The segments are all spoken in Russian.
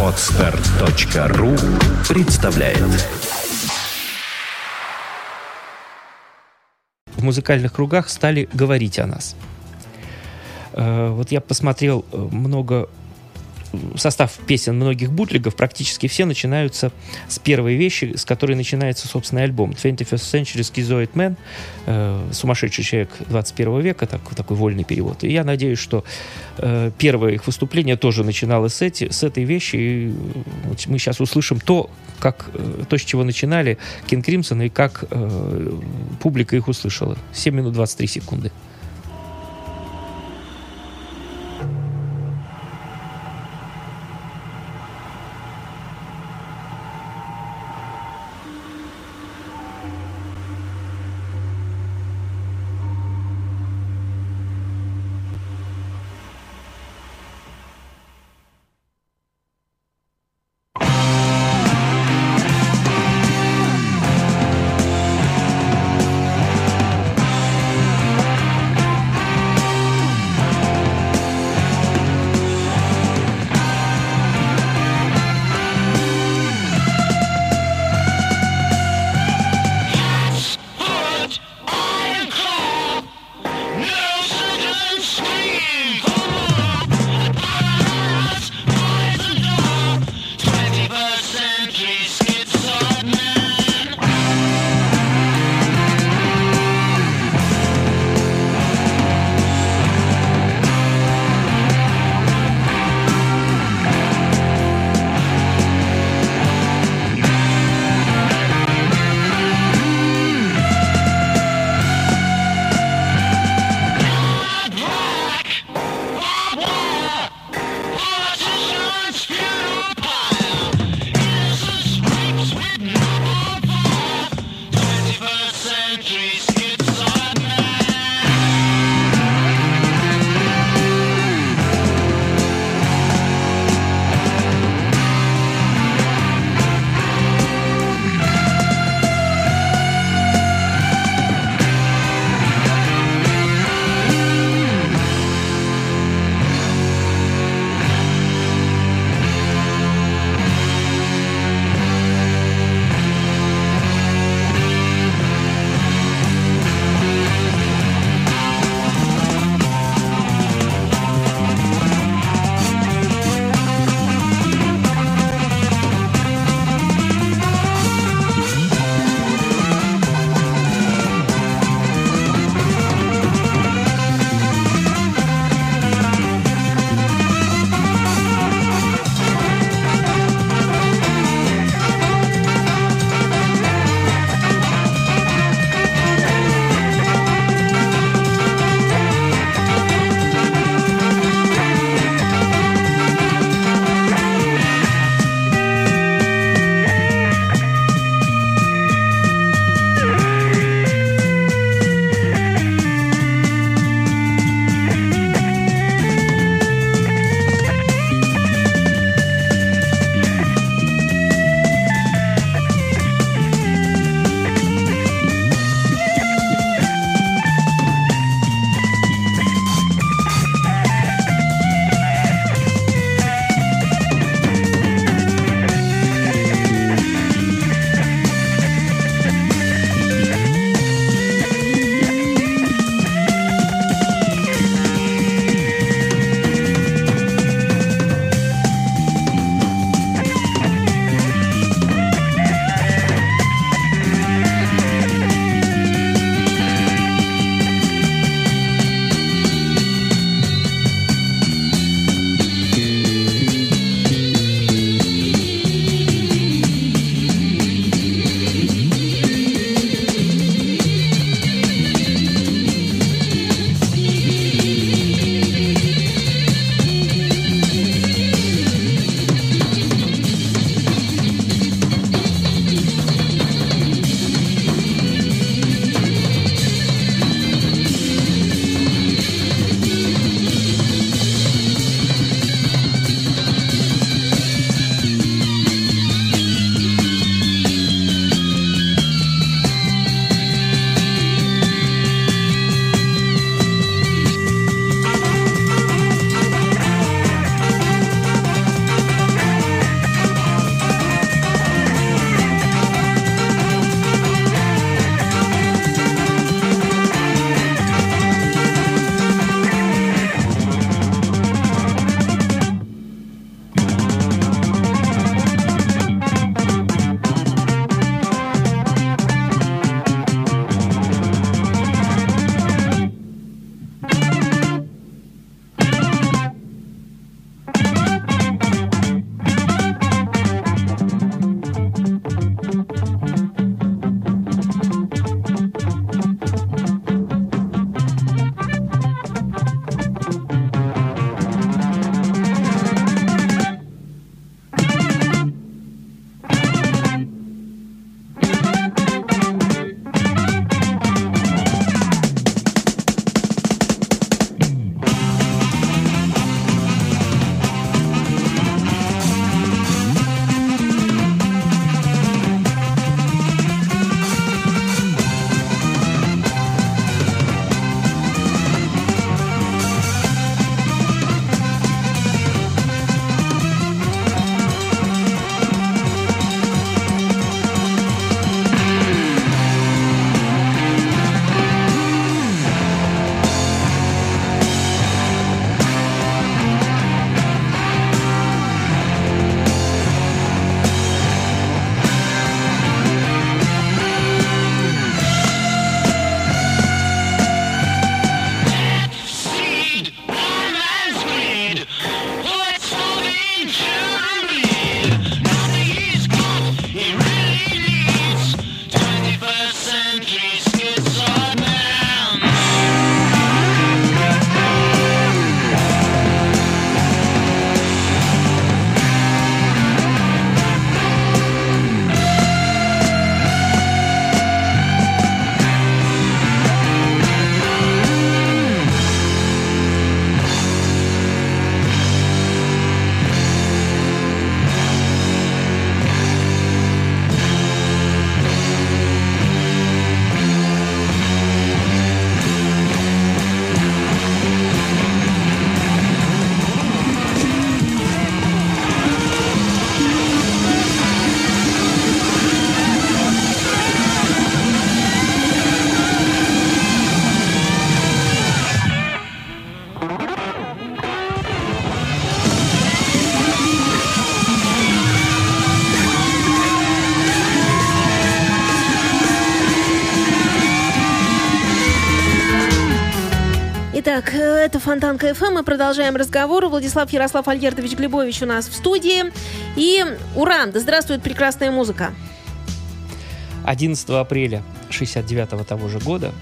Отстар.ру представляет В музыкальных кругах стали говорить о нас. Э, Вот я посмотрел э, много состав песен многих бутлегов практически все начинаются с первой вещи, с которой начинается собственный альбом. 21st Century Schizoid Man, э, сумасшедший человек 21 века, так, такой вольный перевод. И я надеюсь, что э, первое их выступление тоже начиналось с, эти, с этой вещи. И вот мы сейчас услышим то, как, э, то, с чего начинали Кен Кримсон и как э, публика их услышала. 7 минут 23 секунды. Это Фонтанка FM. Мы продолжаем разговор. Владислав Ярослав Альгердович Глебович у нас в студии. И Уран. Да здравствует прекрасная музыка. 11 апреля 69 того же года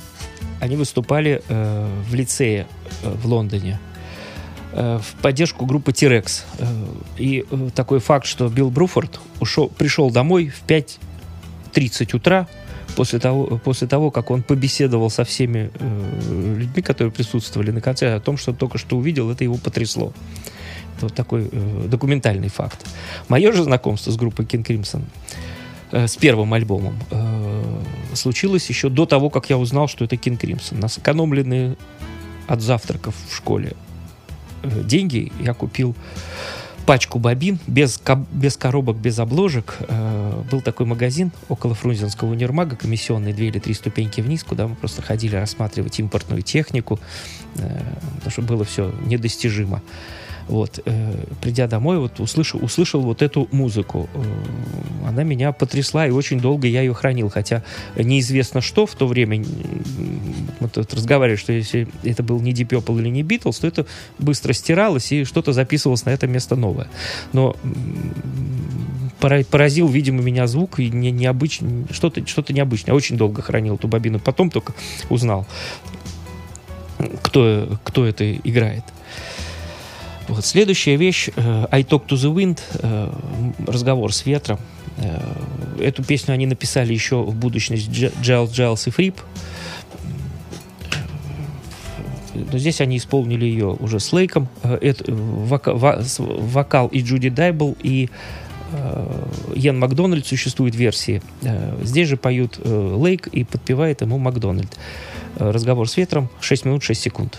они выступали э, в лицее э, в Лондоне э, в поддержку группы T-Rex. Э, и э, такой факт, что Билл Бруфорд ушел, пришел домой в 5.30 утра после того, после того, как он побеседовал со всеми э, людьми, которые присутствовали на концерте, о том, что только что увидел, это его потрясло. Это вот такой э, документальный факт. Мое же знакомство с группой King Crimson э, с первым альбомом э, случилось еще до того, как я узнал, что это King Crimson. На сэкономленные от завтраков в школе э, деньги я купил пачку бобин без, без коробок, без обложек. Э, был такой магазин около Фрунзенского универмага, комиссионный, две или три ступеньки вниз, куда мы просто ходили рассматривать импортную технику, э, потому что было все недостижимо. Вот, э, придя домой, вот услышал, услышал вот эту музыку. Э, она меня потрясла, и очень долго я ее хранил. Хотя неизвестно что в то время, мы тут разговаривали, что если это был не Deep Purple или не Beatles, то это быстро стиралось, и что-то записывалось на это место новое. Но поразил, видимо, меня звук и не, необычный, что-то что необычное. Очень долго хранил эту бобину. Потом только узнал, кто, кто это играет. Вот. Следующая вещь э, I Talk to the Wind, э, разговор с ветром. Э, эту песню они написали еще в будущность Джайлз, Джайлз и Фрип. Но здесь они исполнили ее уже с Лейком. Это вока, вокал и Джуди Дайбл, и Йен Макдональд существует версии. Здесь же поют Лейк и подпевает ему Макдональд. Разговор с ветром 6 минут 6 секунд.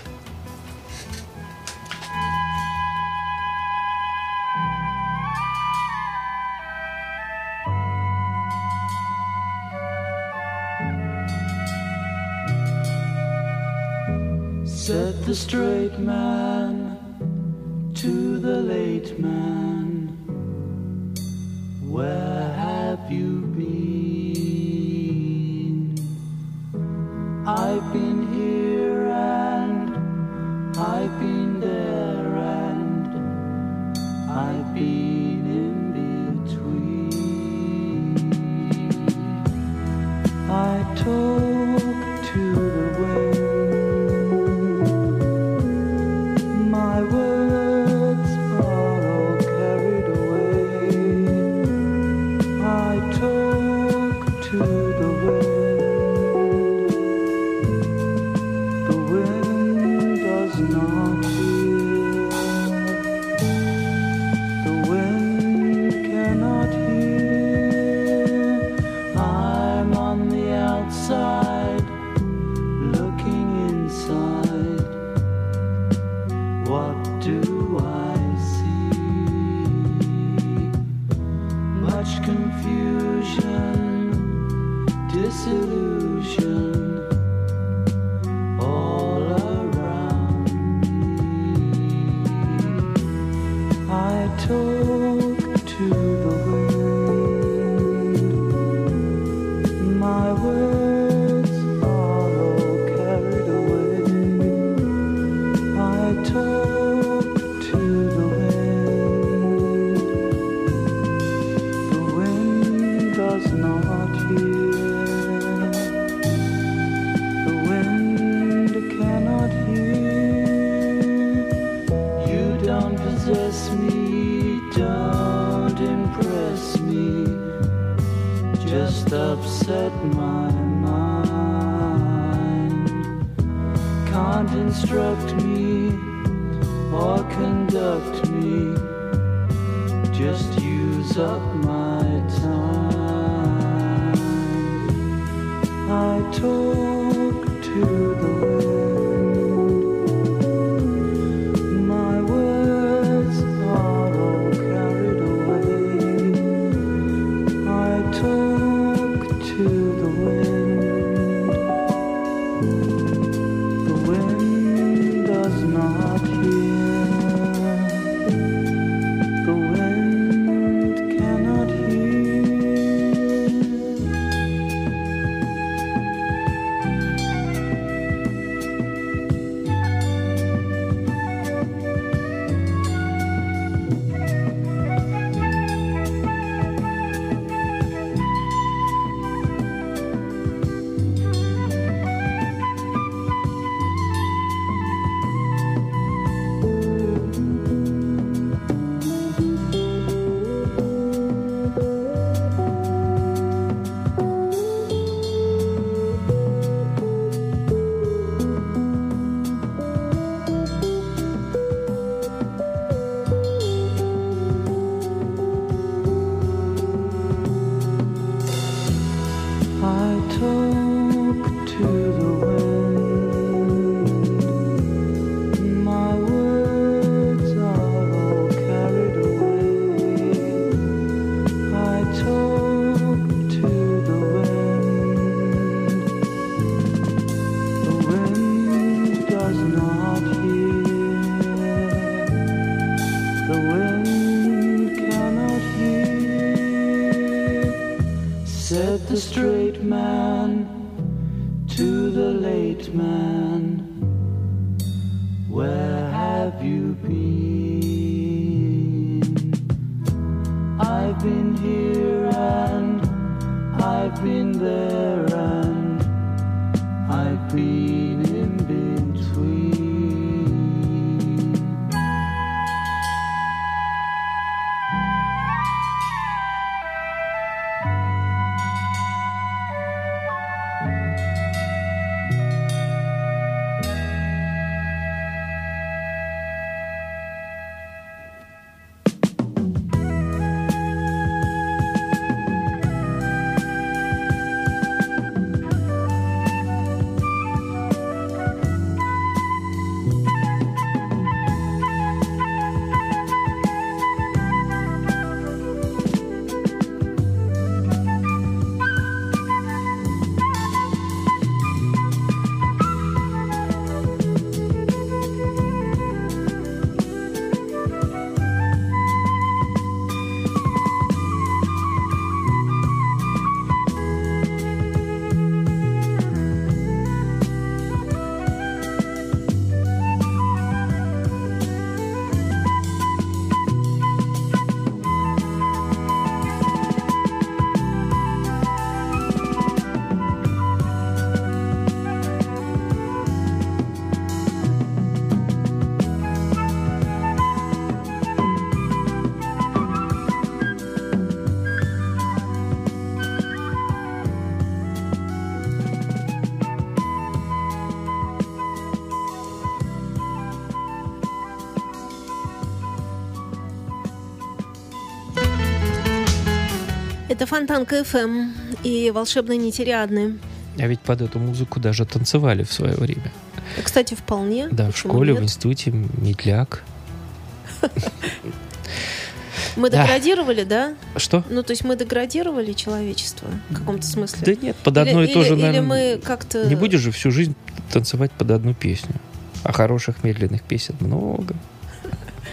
Straight man much confusion, disillusion. Это Фонтан КФМ и волшебные нетериадны. А ведь под эту музыку даже танцевали в свое время. Кстати, вполне. Да, в школе, нет? в институте, медляк. Мы деградировали, да? Что? Ну, то есть мы деградировали человечество в каком-то смысле. Да нет, под Или- одно и то или- же, или наверное, мы как-то... Не будешь же всю жизнь танцевать под одну песню. А хороших медленных песен много.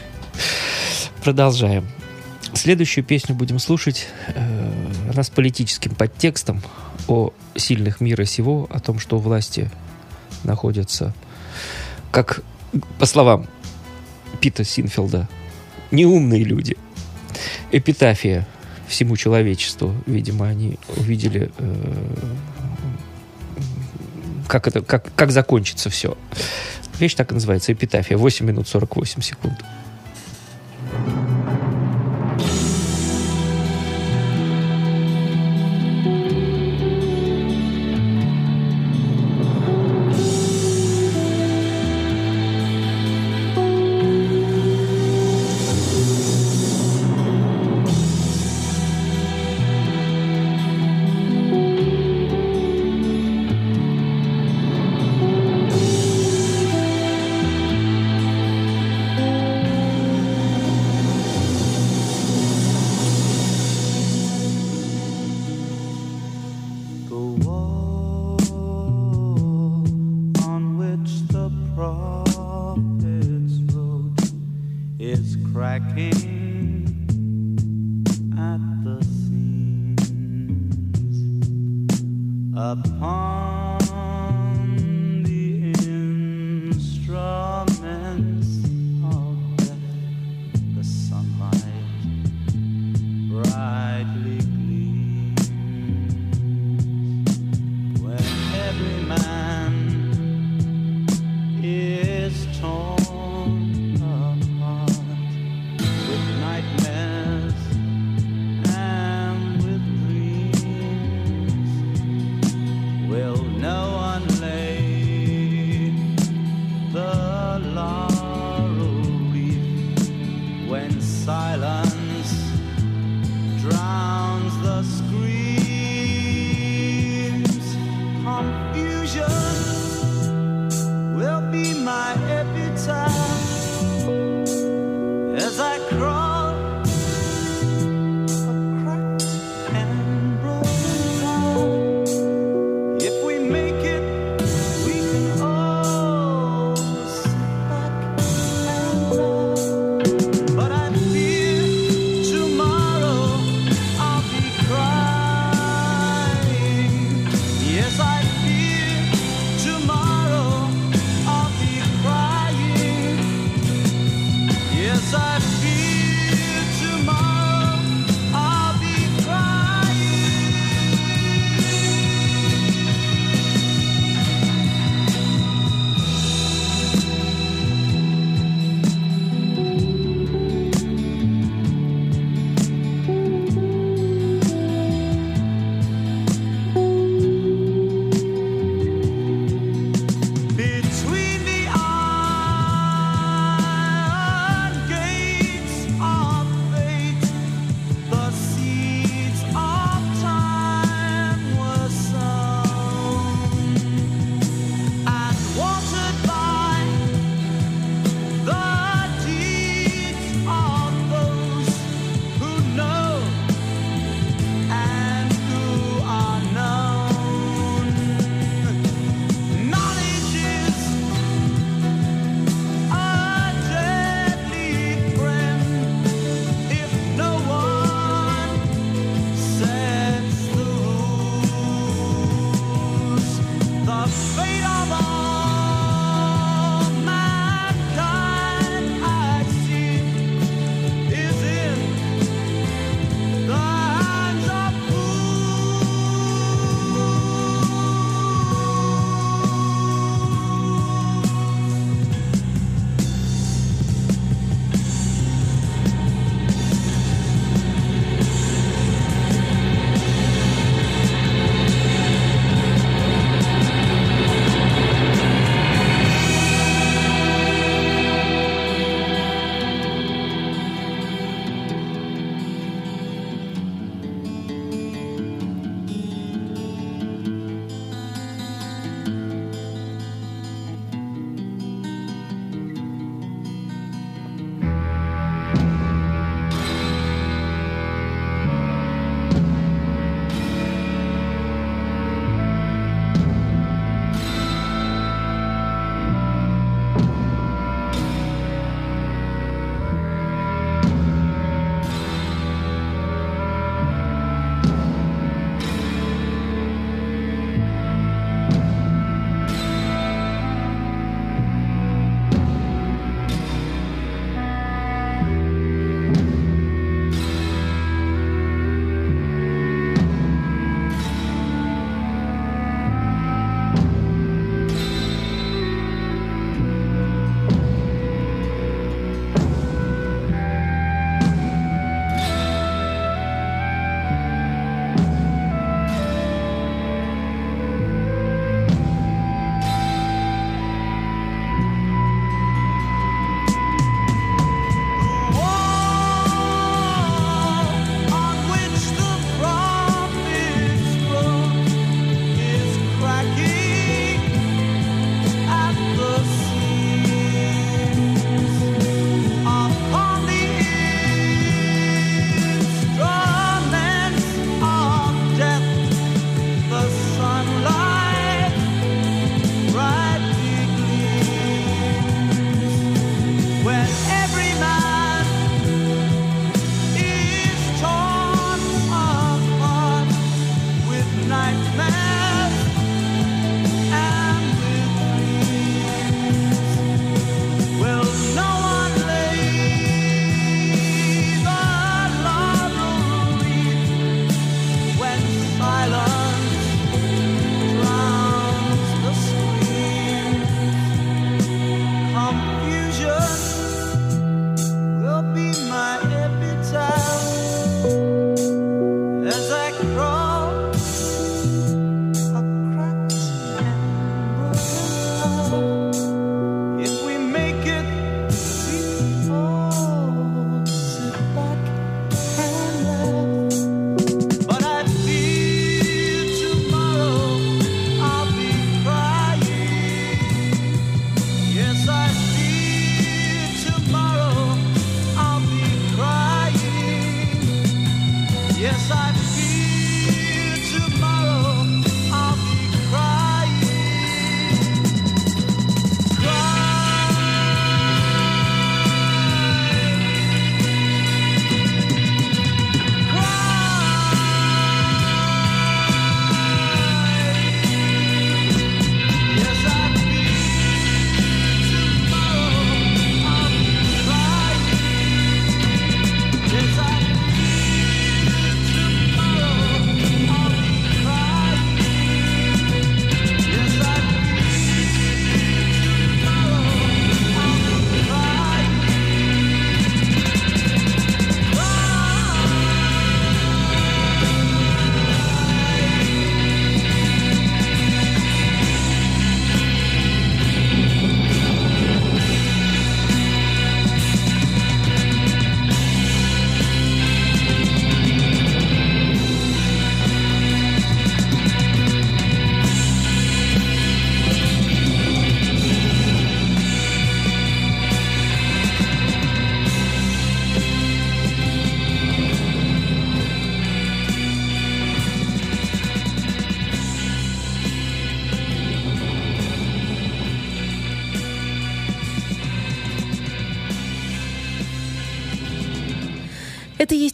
Продолжаем. Следующую песню будем слушать. Она с политическим подтекстом о сильных мира сего, о том, что власти находятся, как по словам Пита Синфилда, неумные люди. Эпитафия всему человечеству. Видимо, они увидели э, как, это, как, как закончится все. Вещь так и называется, эпитафия. 8 минут 48 секунд.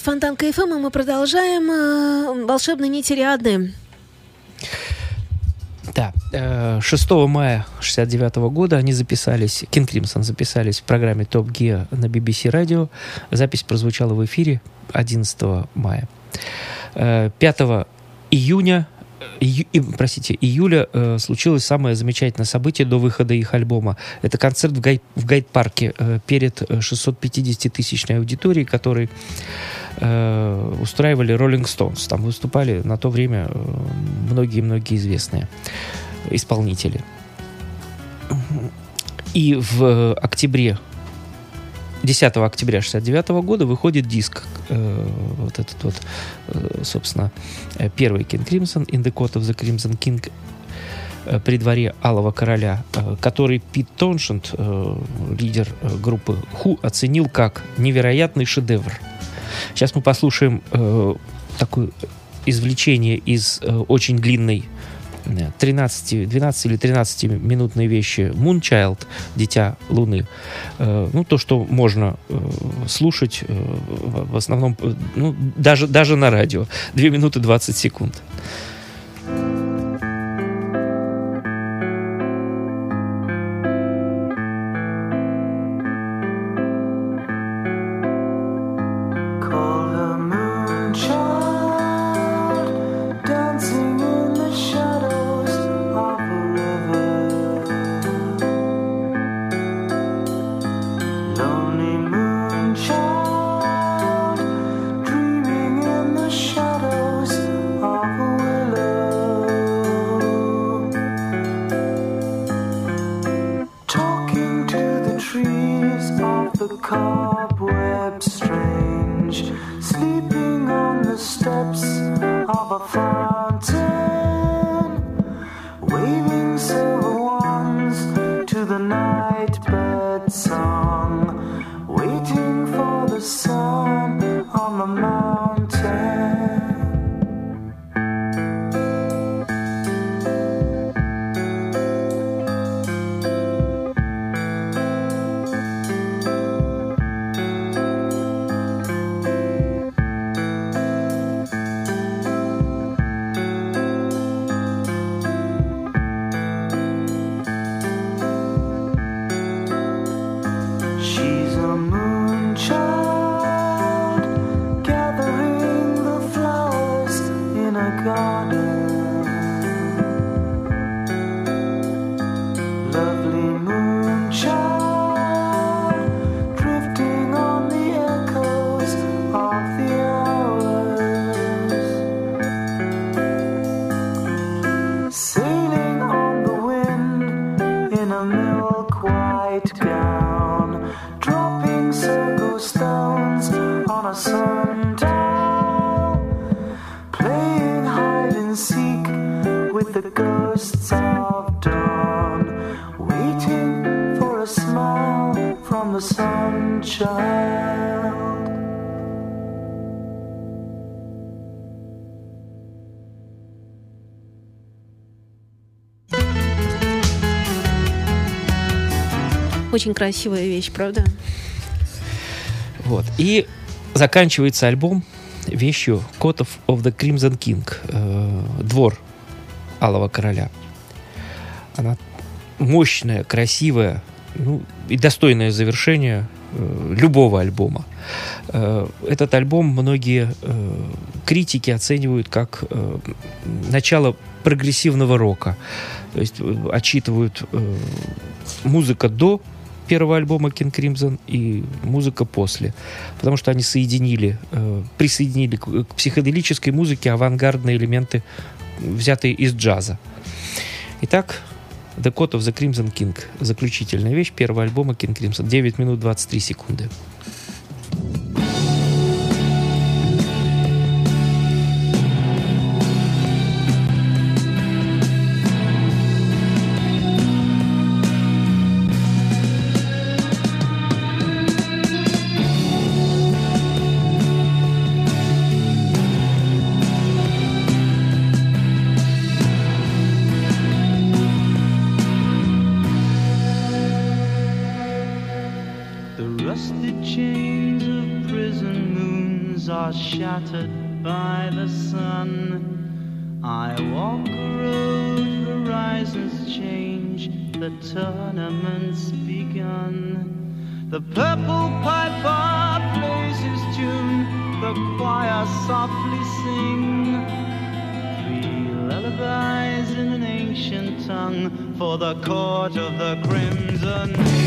Это есть Фонтанка ФМ, и мы продолжаем э, волшебные нити Риадны. Да, э, 6 мая 69 года они записались, King Crimson записались в программе Top Gear на BBC радио. Запись прозвучала в эфире 11 мая. Э, 5 июня, ию- и- простите, июля э, случилось самое замечательное событие до выхода их альбома. Это концерт в, гай- в гайд-парке э, перед э, 650-тысячной аудиторией, который э, устраивали Rolling Stones. Там выступали на то время э, многие-многие известные исполнители. И в октябре 10 октября 69 года выходит диск, э, вот этот вот, э, собственно, э, первый King Crimson, In the Court of the Crimson King, э, при дворе Алого Короля, э, который Пит Тоншент, э, лидер группы Ху, оценил как невероятный шедевр. Сейчас мы послушаем э, такое извлечение из э, очень длинной э, 13, 12 или 13 минутной вещи Moonchild, Дитя Луны. Э, ну, то, что можно э, слушать э, в основном, э, ну, даже, даже на радио. 2 минуты 20 секунд. Очень красивая вещь, правда? Вот. И заканчивается альбом вещью of, of the Crimson King. э, Двор Алого Короля. Она мощная, красивая, ну, и достойное завершение э, любого альбома. Э, Этот альбом многие э, критики оценивают как э, начало прогрессивного рока. То есть э, отчитывают э, музыка до первого альбома King Crimson и музыка после. Потому что они соединили, э, присоединили к, к психоделической музыке авангардные элементы, взятые из джаза. Итак, The Code of the Crimson King. Заключительная вещь первого альбома King Crimson. 9 минут 23 секунды. The rusted chains of prison moons are shattered by the sun. I walk a road, horizons change, the tournament's begun. The purple piper plays his tune, the choir softly sing. Three lullabies in an ancient tongue for the court of the crimson.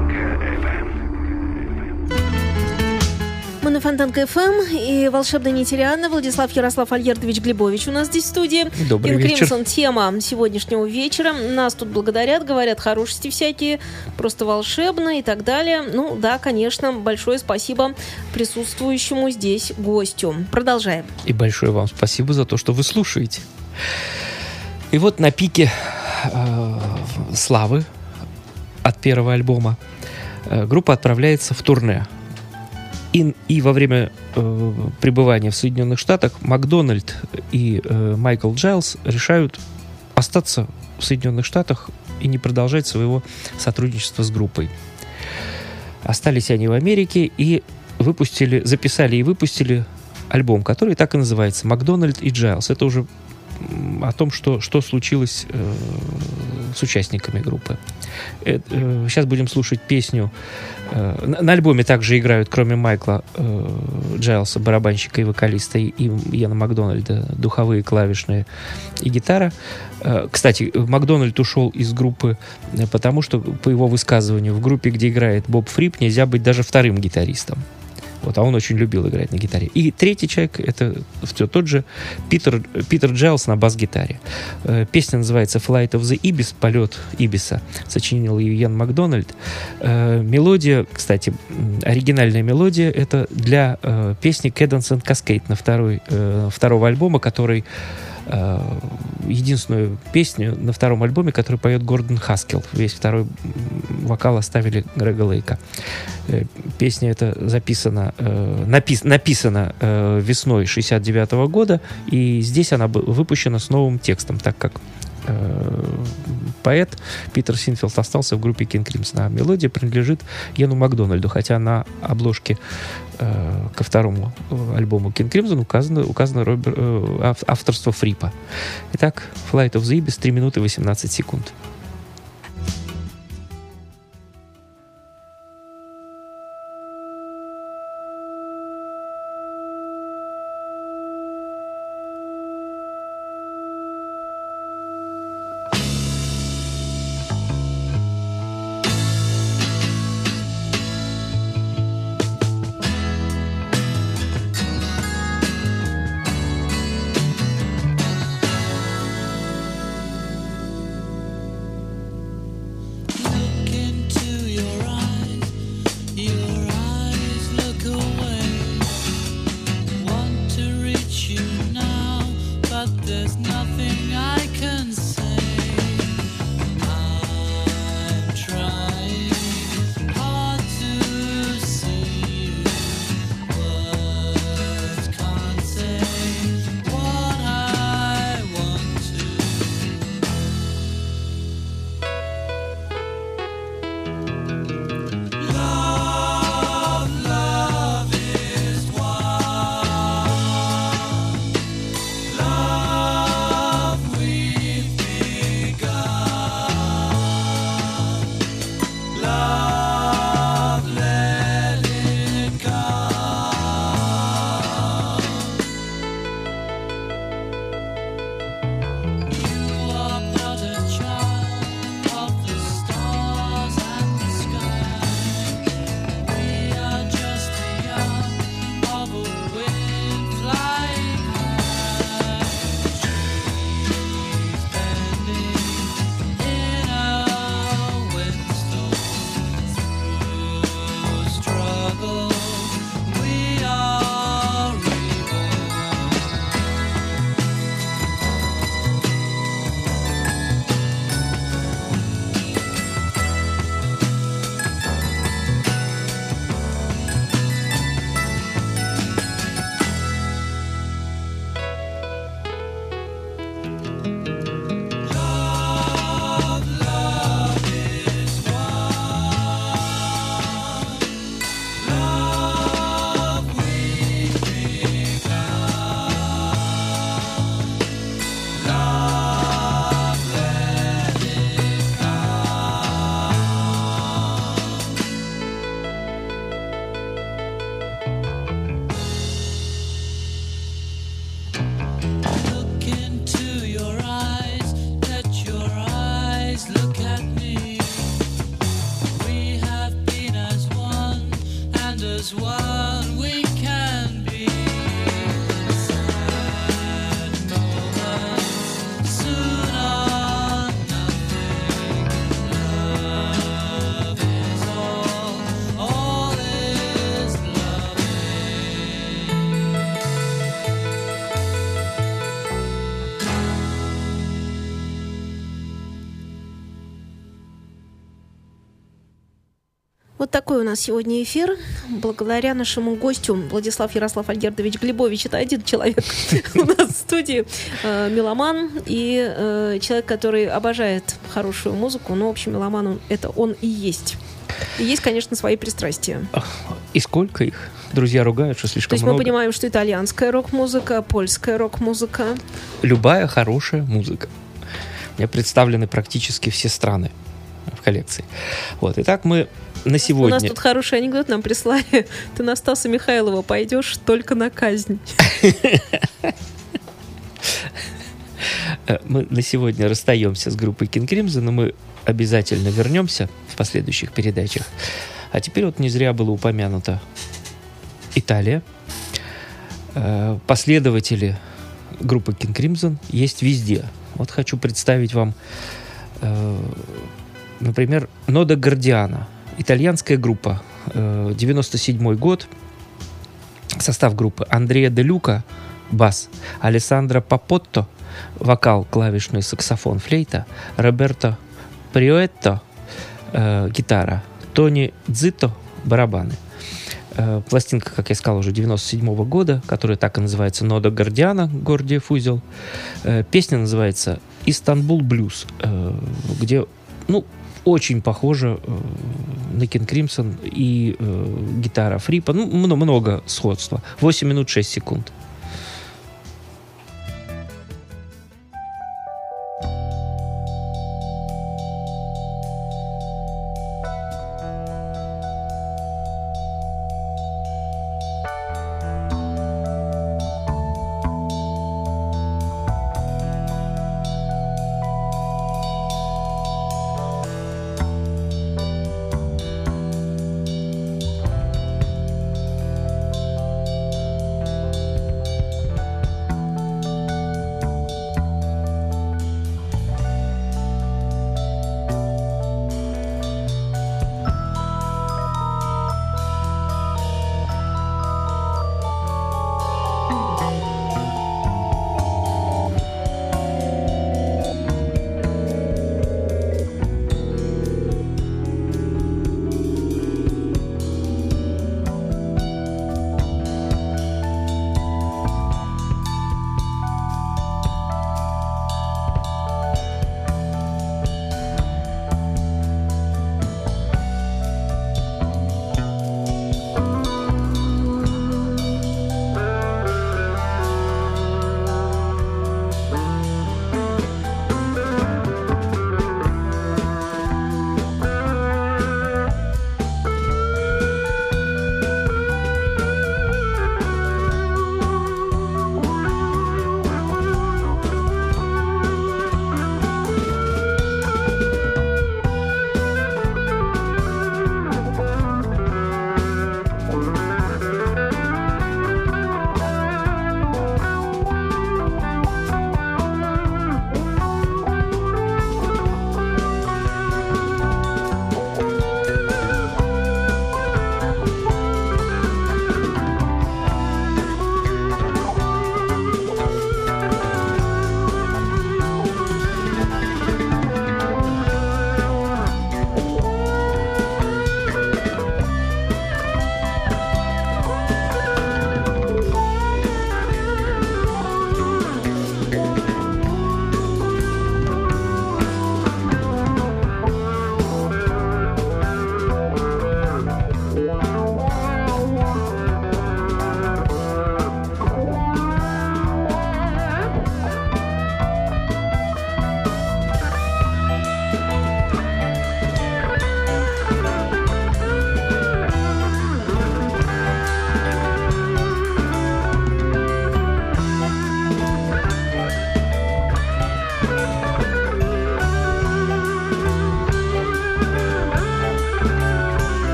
Мы на Фонтанка ФМ и волшебная Нетериана Владислав Ярослав Альердович Глебович у нас здесь в студии. Добрый Ин вечер. Кримсон тема сегодняшнего вечера. Нас тут благодарят, говорят хорошести всякие, просто волшебно и так далее. Ну да, конечно, большое спасибо присутствующему здесь гостю. Продолжаем. И большое вам спасибо за то, что вы слушаете. И вот на пике э, славы от первого альбома э, группа отправляется в турне. И, и во время э, пребывания в Соединенных Штатах Макдональд и э, Майкл Джайлз решают остаться в Соединенных Штатах и не продолжать своего сотрудничества с группой. Остались они в Америке и выпустили, записали и выпустили альбом, который так и называется «Макдональд и Джайлз». Это уже о том, что, что случилось э, с участниками группы. Э, э, сейчас будем слушать песню. э, на, на альбоме также играют, кроме Майкла э, Джайлса, барабанщика и вокалиста, и, и Иена Макдональда, духовые, клавишные и гитара. Э, кстати, Макдональд ушел из группы, э, потому что, по его высказыванию, в группе, где играет Боб Фрип, нельзя быть даже вторым гитаристом. Вот, а он очень любил играть на гитаре. И третий человек, это все тот же Питер, Питер Джайлс на бас-гитаре. Э, Песня называется «Flight of the Ibis», «Полет Ибиса». Сочинил ее Макдональд. Э, Мелодия, кстати, оригинальная мелодия, это для э, песни «Cadence and Cascade» на второй, второго альбома, который единственную песню на втором альбоме, которую поет Гордон Хаскел. Весь второй вокал оставили Грега Лейка. Э, Песня эта записана, э, напис- написана э, весной 69 года, и здесь она выпущена с новым текстом, так как э, поэт Питер Синфилд остался в группе King Crimson, а мелодия принадлежит Яну Макдональду, хотя на обложке э, ко второму э, альбому King Crimson указано, указано Робер- э, ав- авторство Фрипа. Итак, Flight of the Ibis 3 минуты 18 секунд. Вот такой у нас сегодня эфир. Благодаря нашему гостю Владислав Ярослав Альгердович Глебович. Это один человек у нас в студии. Э, меломан и э, человек, который обожает хорошую музыку. Но, в общем, меломан это он и есть. И есть, конечно, свои пристрастия. И сколько их? Друзья ругают, что То слишком есть мы много. понимаем, что итальянская рок-музыка, польская рок-музыка. Любая хорошая музыка. У меня представлены практически все страны в коллекции. Вот. Итак, мы на У нас сегодня... тут хороший анекдот нам прислали. Ты на Стаса Михайлова пойдешь только на казнь. Э, Мы на сегодня расстаемся с группой King Crimson, но мы обязательно вернемся в последующих передачах. А теперь вот не зря было упомянуто Италия. Э, Последователи группы King Crimson есть везде. Вот хочу представить вам, э, например, Нода Гардиана. Итальянская группа. э, 97 год. Состав группы Андреа Де Люка, бас, Алессандро Папотто, вокал, клавишный саксофон, флейта, Роберто Приоэтто, э, гитара, Тони Дзито, барабаны. Э, пластинка, как я сказал, уже 97 года, которая так и называется «Нода Гардиана», Гордиев узел. Э, песня называется «Истанбул блюз», э, где, ну, очень похоже э, на King Crimson и э, гитара Фрипа. Ну, мно- много сходства. 8 минут 6 секунд.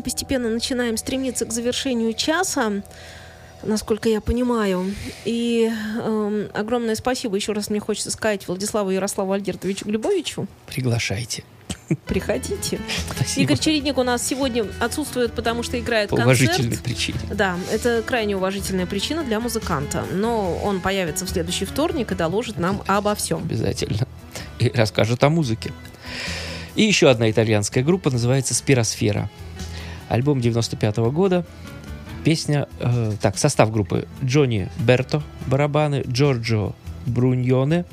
Мы постепенно начинаем стремиться к завершению часа, насколько я понимаю. И эм, огромное спасибо еще раз мне хочется сказать Владиславу Ярославу Альгертовичу Глебовичу. Приглашайте. Приходите. Спасибо. Игорь Чередник у нас сегодня отсутствует, потому что играет По концерт. уважительной причине. Да, это крайне уважительная причина для музыканта. Но он появится в следующий вторник и доложит нам обо всем. Обязательно. И расскажет о музыке. И еще одна итальянская группа называется «Спиросфера». Альбом 95 года. Песня... э, так, состав группы. Джонни Берто, барабаны, Джорджо Бруньоне,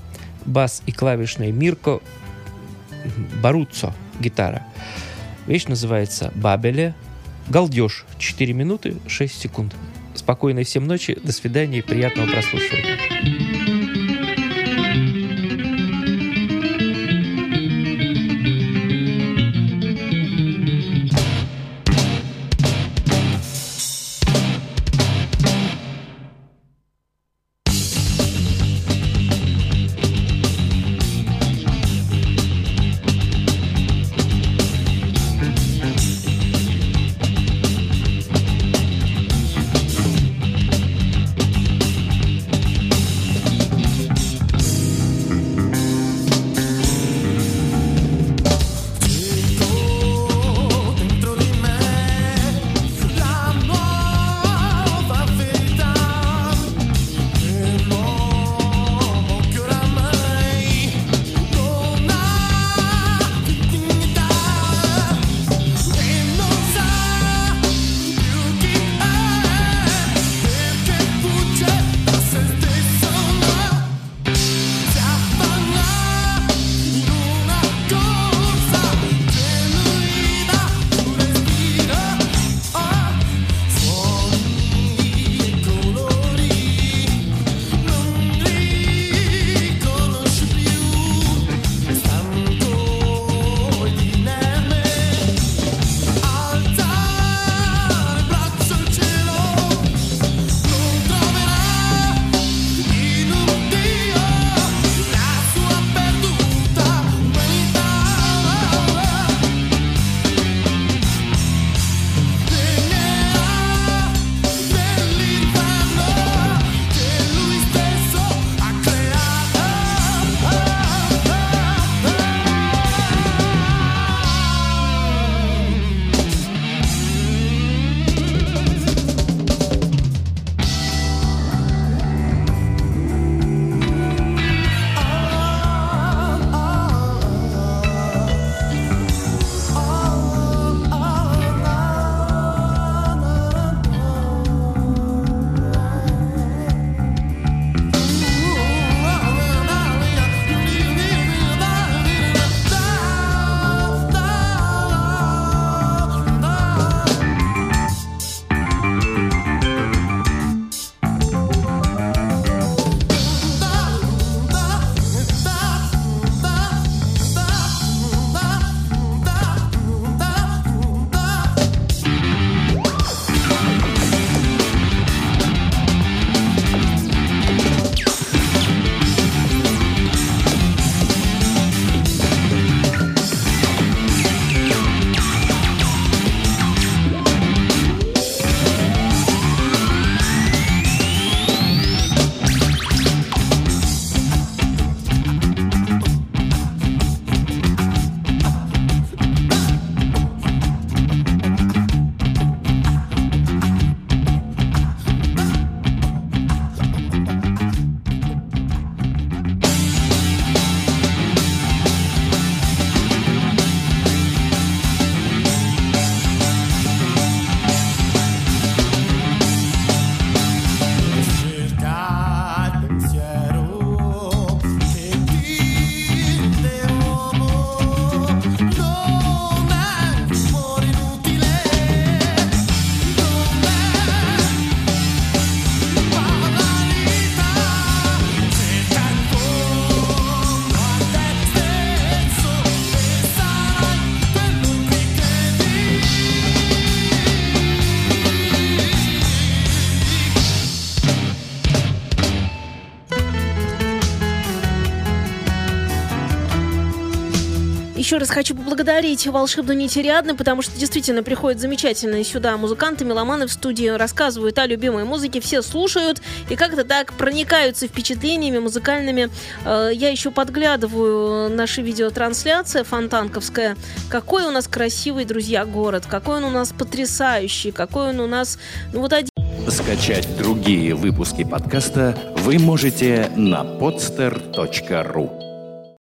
бас и клавишные, Мирко Баруццо, гитара. Вещь называется «Бабеле». Галдеж. 4 минуты 6 секунд. Спокойной всем ночи. До свидания и приятного прослушивания. Еще раз хочу поблагодарить волшебную нить Ариадны, потому что действительно приходят замечательные сюда музыканты, меломаны в студии, рассказывают о любимой музыке, все слушают и как-то так проникаются впечатлениями музыкальными. Э, я еще подглядываю наши видеотрансляции фонтанковская. Какой у нас красивый, друзья, город, какой он у нас потрясающий, какой он у нас... Ну, вот один Скачать другие выпуски подкаста вы можете на podster.ru